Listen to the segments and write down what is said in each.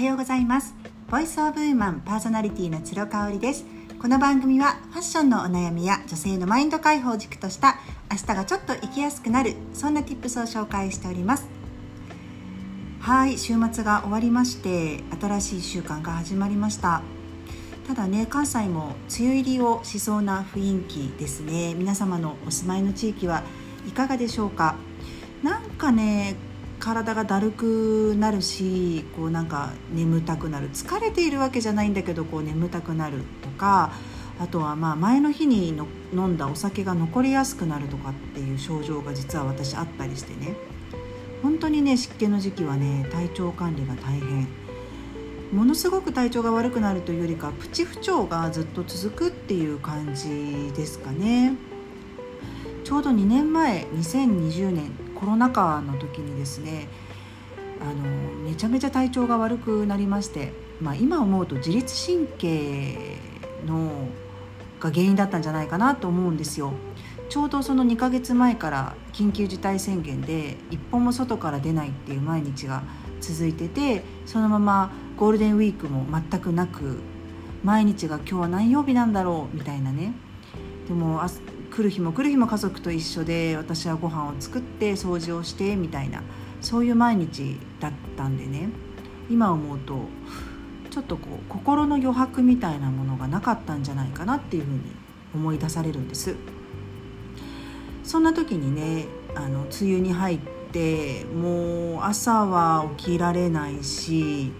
はようございます。ボイスオブウーマンパーソナリティの鶴香織です。この番組はファッションのお悩みや女性のマインド解放軸とした明日がちょっと生きやすくなるそんな tips を紹介しております。はい週末が終わりまして新しい週間が始まりました。ただね関西も梅雨入りをしそうな雰囲気ですね。皆様のお住まいの地域はいかがでしょうか？なんかね体がだるくなるしこうなんか眠たくなる。疲れているわけじゃないんだけどこう眠たくなるとかあとはまあ前の日にの飲んだお酒が残りやすくなるとかっていう症状が実は私あったりしてね。本当にね湿気の時期はね体調管理が大変。ものすごく体調が悪くなるというよりかプチ不調がずっと続くっていう感じですかね。ちょうど2年前2020年コロナ禍の時にですねあのめちゃめちゃ体調が悪くなりまして、まあ、今思うと自律神経のが原因だったんじゃないかなと思うんですよ。ちょうどその2ヶ月前から緊急事態宣言で一歩も外から出ないっていう毎日が続いててそのままゴールデンウィークも全くなく毎日が今日は何曜日なんだろうみたいなねでも来る日も来る日も家族と一緒で私はご飯を作って掃除をしてみたいなそういう毎日だったんでね。今思うとちょっとこう心の余白みたいなものがなかったんじゃないかなっていうふうに思い出されるんです。そんな時にねあの梅雨に入ってもう朝は起きられないし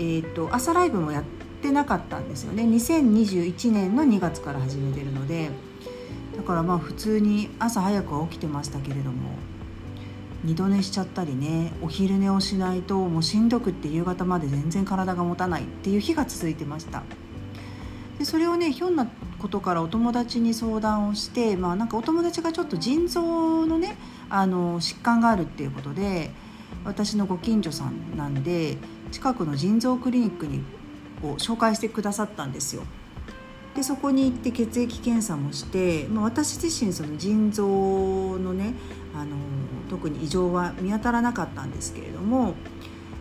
えーと、朝ライブもやっってなかったんですよね。2021年の2月から始めてるのでだからまあ普通に朝早くは起きてましたけれども二度寝しちゃったりねお昼寝をしないともうしんどくって夕方まで全然体が持たないっていう日が続いてました。でそれをねひょんなことからお友達に相談をしてまあなんかお友達がちょっと腎臓のねあの疾患があるっていうことで私のご近所さんなんで近くの腎臓クリニックにを紹介してくださったんですよ。でそこに行って血液検査もして、まあ、私自身その腎臓のねあの特に異常は見当たらなかったんですけれども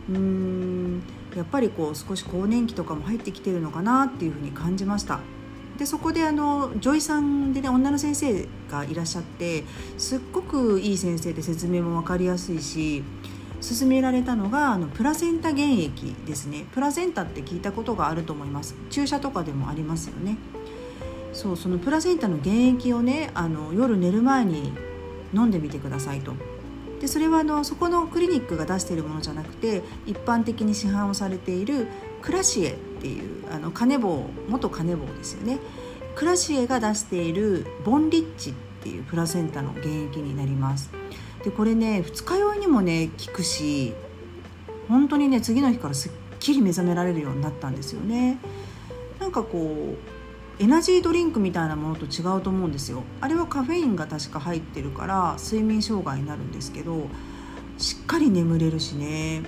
うーんやっぱりこう少し更年期とかも入ってきてるのかなっていうふうに感じました。でそこであの女医さんでね女の先生がいらっしゃってすっごくいい先生で説明も分かりやすいし勧められたのがあのプラセンタ原液ですね。プラセンタって聞いたことがあると思います。注射とかでもありますよね。そうそのプラセンタの原液をねあの夜寝る前に飲んでみてくださいと。でそれはあのそこのクリニックが出しているものじゃなくて一般的に市販をされているクラシエっていうあのカネボウ元カネボウですよね。クラシエが出しているボンリッチっていうプラセンタの原液になります。でこれね二日酔いにもね効くし本当にね次の日からすっきり目覚められるようになったんですよね。なんかこうエナジードリンクみたいなものと違うと思うんですよ。あれはカフェインが確か入ってるから睡眠障害になるんですけどしっかり眠れるしね。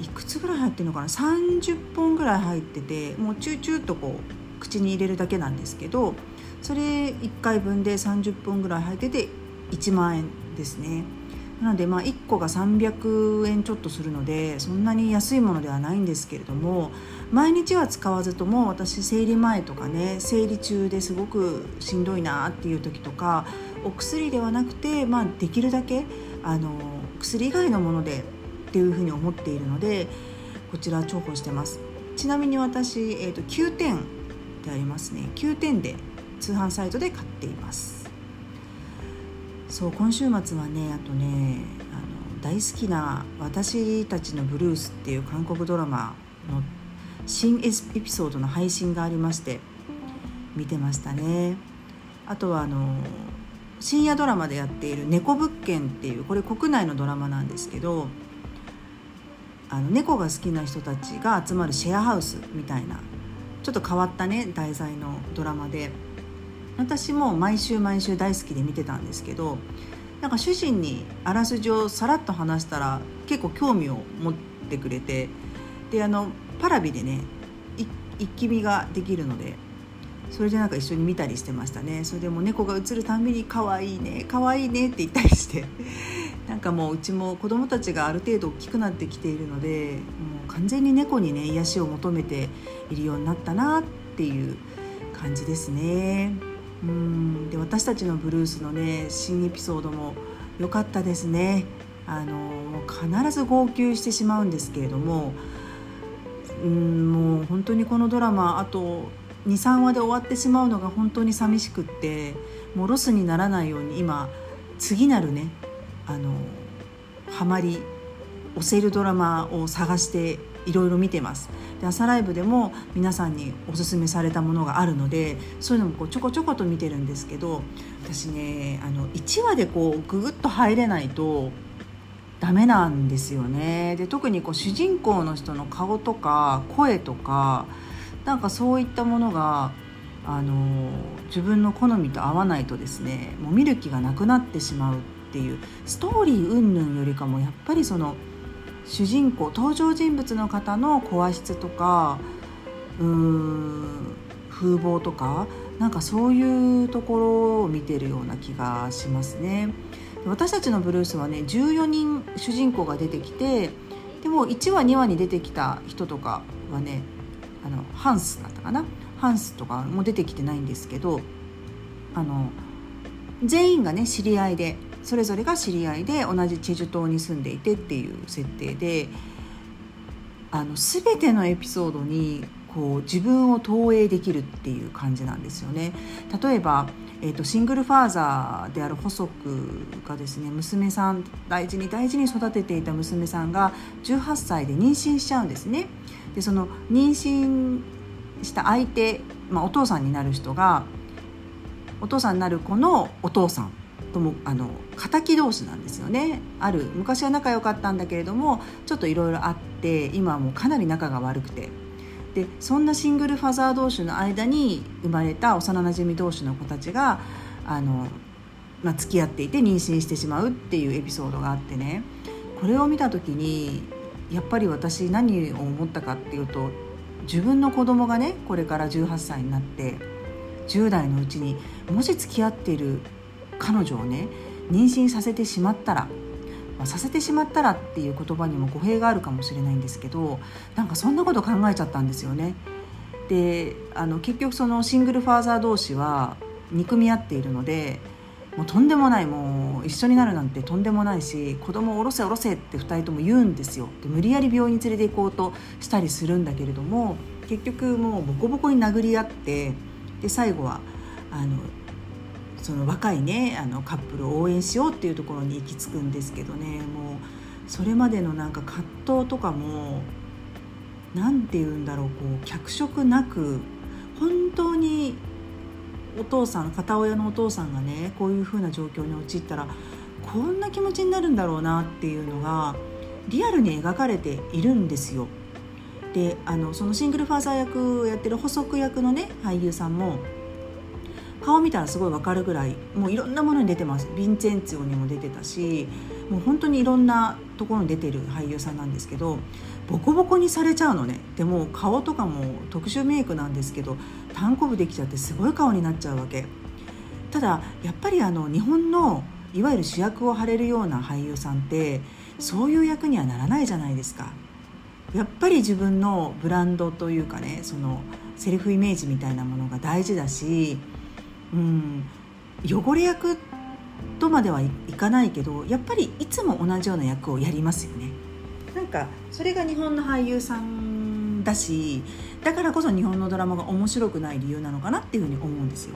いくつぐらい入ってるのかな？30本ぐらい入っててもうチューチューとこう口に入れるだけなんですけどそれ1回分で30本ぐらい入ってて1万円。ですね。なのでまあ1個が300円ちょっとするのでそんなに安いものではないんですけれども毎日は使わずとも私生理前とかね生理中ですごくしんどいなっていう時とかお薬ではなくて、まあ、できるだけあの薬以外のものでっていうふうに思っているのでこちら重宝してます。ちなみに私、えーと、と9点でありますね。9点で通販サイトで買っています。そう今週末はねあとねあの大好きな「私たちのブルース」っていう韓国ドラマの新エピソードの配信がありまして見てましたね。あとはあの深夜ドラマでやっている「猫物件」っていうこれ国内のドラマなんですけどあの猫が好きな人たちが集まるシェアハウスみたいなちょっと変わったね題材のドラマで。私も毎週毎週大好きで見てたんですけどなんか主人にあらすじをさらっと話したら結構興味を持ってくれてであのパラビでね一気見ができるのでそれでなんか一緒に見たりしてましたねそれでも猫が映るたんびに「可愛いね可愛いね」って言ったりして なんかもううちも子供たちがある程度大きくなってきているのでもう完全に猫にね癒しを求めているようになったなっていう感じですね。うんで私たちのブルースのね新エピソードも良かったですね。あの必ず号泣してしまうんですけれどもうんもう本当にこのドラマあと23話で終わってしまうのが本当に寂しくってもうロスにならないように今次なるねあのハマり押せるドラマを探していろいろ見てます。で朝ライブでも皆さんにおすすめされたものがあるのでそういうのもこうちょこちょこと見てるんですけど私ねあの1話でこうググッと入れないとダメなんですよね。で特にこう主人公の人の顔とか声とかなんかそういったものがあの自分の好みと合わないとですねもう見る気がなくなってしまうっていうストーリー云々よりかもやっぱりその主人公登場人物の方の声質とかうーん風貌とかなんかそういうところを見てるような気がしますね。私たちのブルースはね14人主人公が出てきてでも1話2話に出てきた人とかはねあのハンスだったかな？ハンスとかも出てきてないんですけどあの全員がね知り合いでそれぞれが知り合いで同じチェジュ島に住んでいてっていう設定であの全てのエピソードにこう自分を投影できるっていう感じなんですよね。例えばえーと、シングルファーザーである細くがですね娘さん大事に大事に育てていた娘さんが18歳で妊娠しちゃうんですね。でその妊娠した相手、まあ、お父さんになる人がお父さんになる子のお父さんともあの敵同士なんですよね。ある昔は仲良かったんだけれどもちょっといろいろあって今はもうかなり仲が悪くて。でそんなシングルファザー同士の間に生まれた幼なじみ同士の子たちがあの、まあ、付き合っていて妊娠してしまうっていうエピソードがあってね。これを見た時にやっぱり私何を思ったかっていうと自分の子供がねこれから18歳になって10代のうちにもし付き合っている彼女をね妊娠させてしまったら、まあ、させてしまったらっていう言葉にも語弊があるかもしれないんですけどなんかそんなこと考えちゃったんですよね。であの結局そのシングルファーザー同士は憎み合っているのでもうとんでもないもう一緒になるなんてとんでもないし子供を下ろせ下ろせって2人とも言うんですよで無理やり病院に連れて行こうとしたりするんだけれども結局もうボコボコに殴り合ってで最後はあのその若いねあのカップルを応援しようっていうところに行き着くんですけどねもうそれまでのなんか葛藤とかも何て言うんだろうこう脚色なく本当にお父さん片親のお父さんがねこういう風な状況に陥ったらこんな気持ちになるんだろうなっていうのがリアルに描かれているんですよ。であのそのシングルファーザー役をやってる補足役のね俳優さんも顔見たらすごいわかるぐらいもういろんなものに出てます。ヴィンチェンツィオにも出てたしもう本当にいろんなところに出てる俳優さんなんですけどボコボコにされちゃうのね。でも顔とかも特殊メイクなんですけど単行部できちゃってすごい顔になっちゃうわけ。ただやっぱりあの日本のいわゆる主役を張れるような俳優さんってそういう役にはならないじゃないですか。やっぱり自分のブランドというかねそのセルフイメージみたいなものが大事だしうん。汚れ役とまではいかないけどやっぱりいつも同じような役をやりますよね。なんかそれが日本の俳優さんだしだからこそ日本のドラマが面白くない理由なのかなっていうふうに思うんですよ。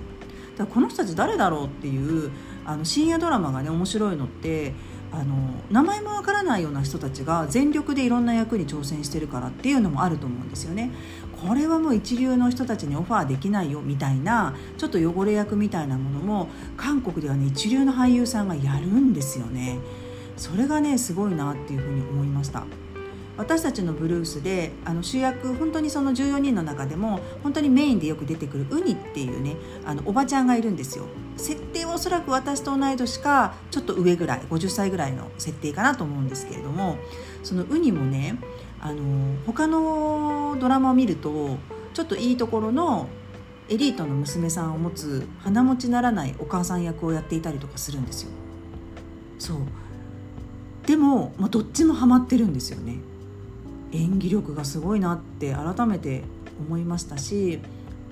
だからこの人たち誰だろうっていうあの深夜ドラマがね面白いのってあの名前もわからないような人たちが全力でいろんな役に挑戦してるからっていうのもあると思うんですよね。これはもう一流の人たちにオファーできないよみたいなちょっと汚れ役みたいなものも韓国ではね一流の俳優さんがやるんですよね。それがねすごいなっていうふうに思いました。私たちのブルースであの主役本当にその14人の中でも本当にメインでよく出てくるウニっていうねあのおばちゃんがいるんですよ設定はおそらく私と同い年かちょっと上ぐらい50歳ぐらいの設定かなと思うんですけれどもそのウニもねあの他のドラマを見るとちょっといいところのエリートの娘さんを持つ鼻持ちならないお母さん役をやっていたりとかするんですよ。そう。でも、まあ、どっちもハマってるんですよね。演技力がすごいなって改めて思いましたし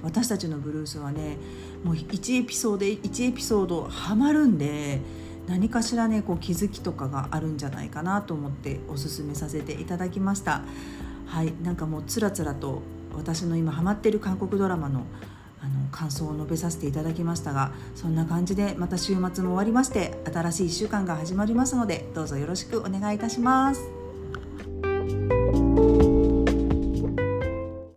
私たちのブルースはねもう1エピソード1エピソードハマるんで何かしらねこう気づきとかがあるんじゃないかなと思っておすすめさせていただきましたはいなんかもうつらつらと私の今ハマってる韓国ドラマのあの感想を述べさせていただきましたがそんな感じでまた週末も終わりまして新しい1週間が始まりますのでどうぞよろしくお願いいたします。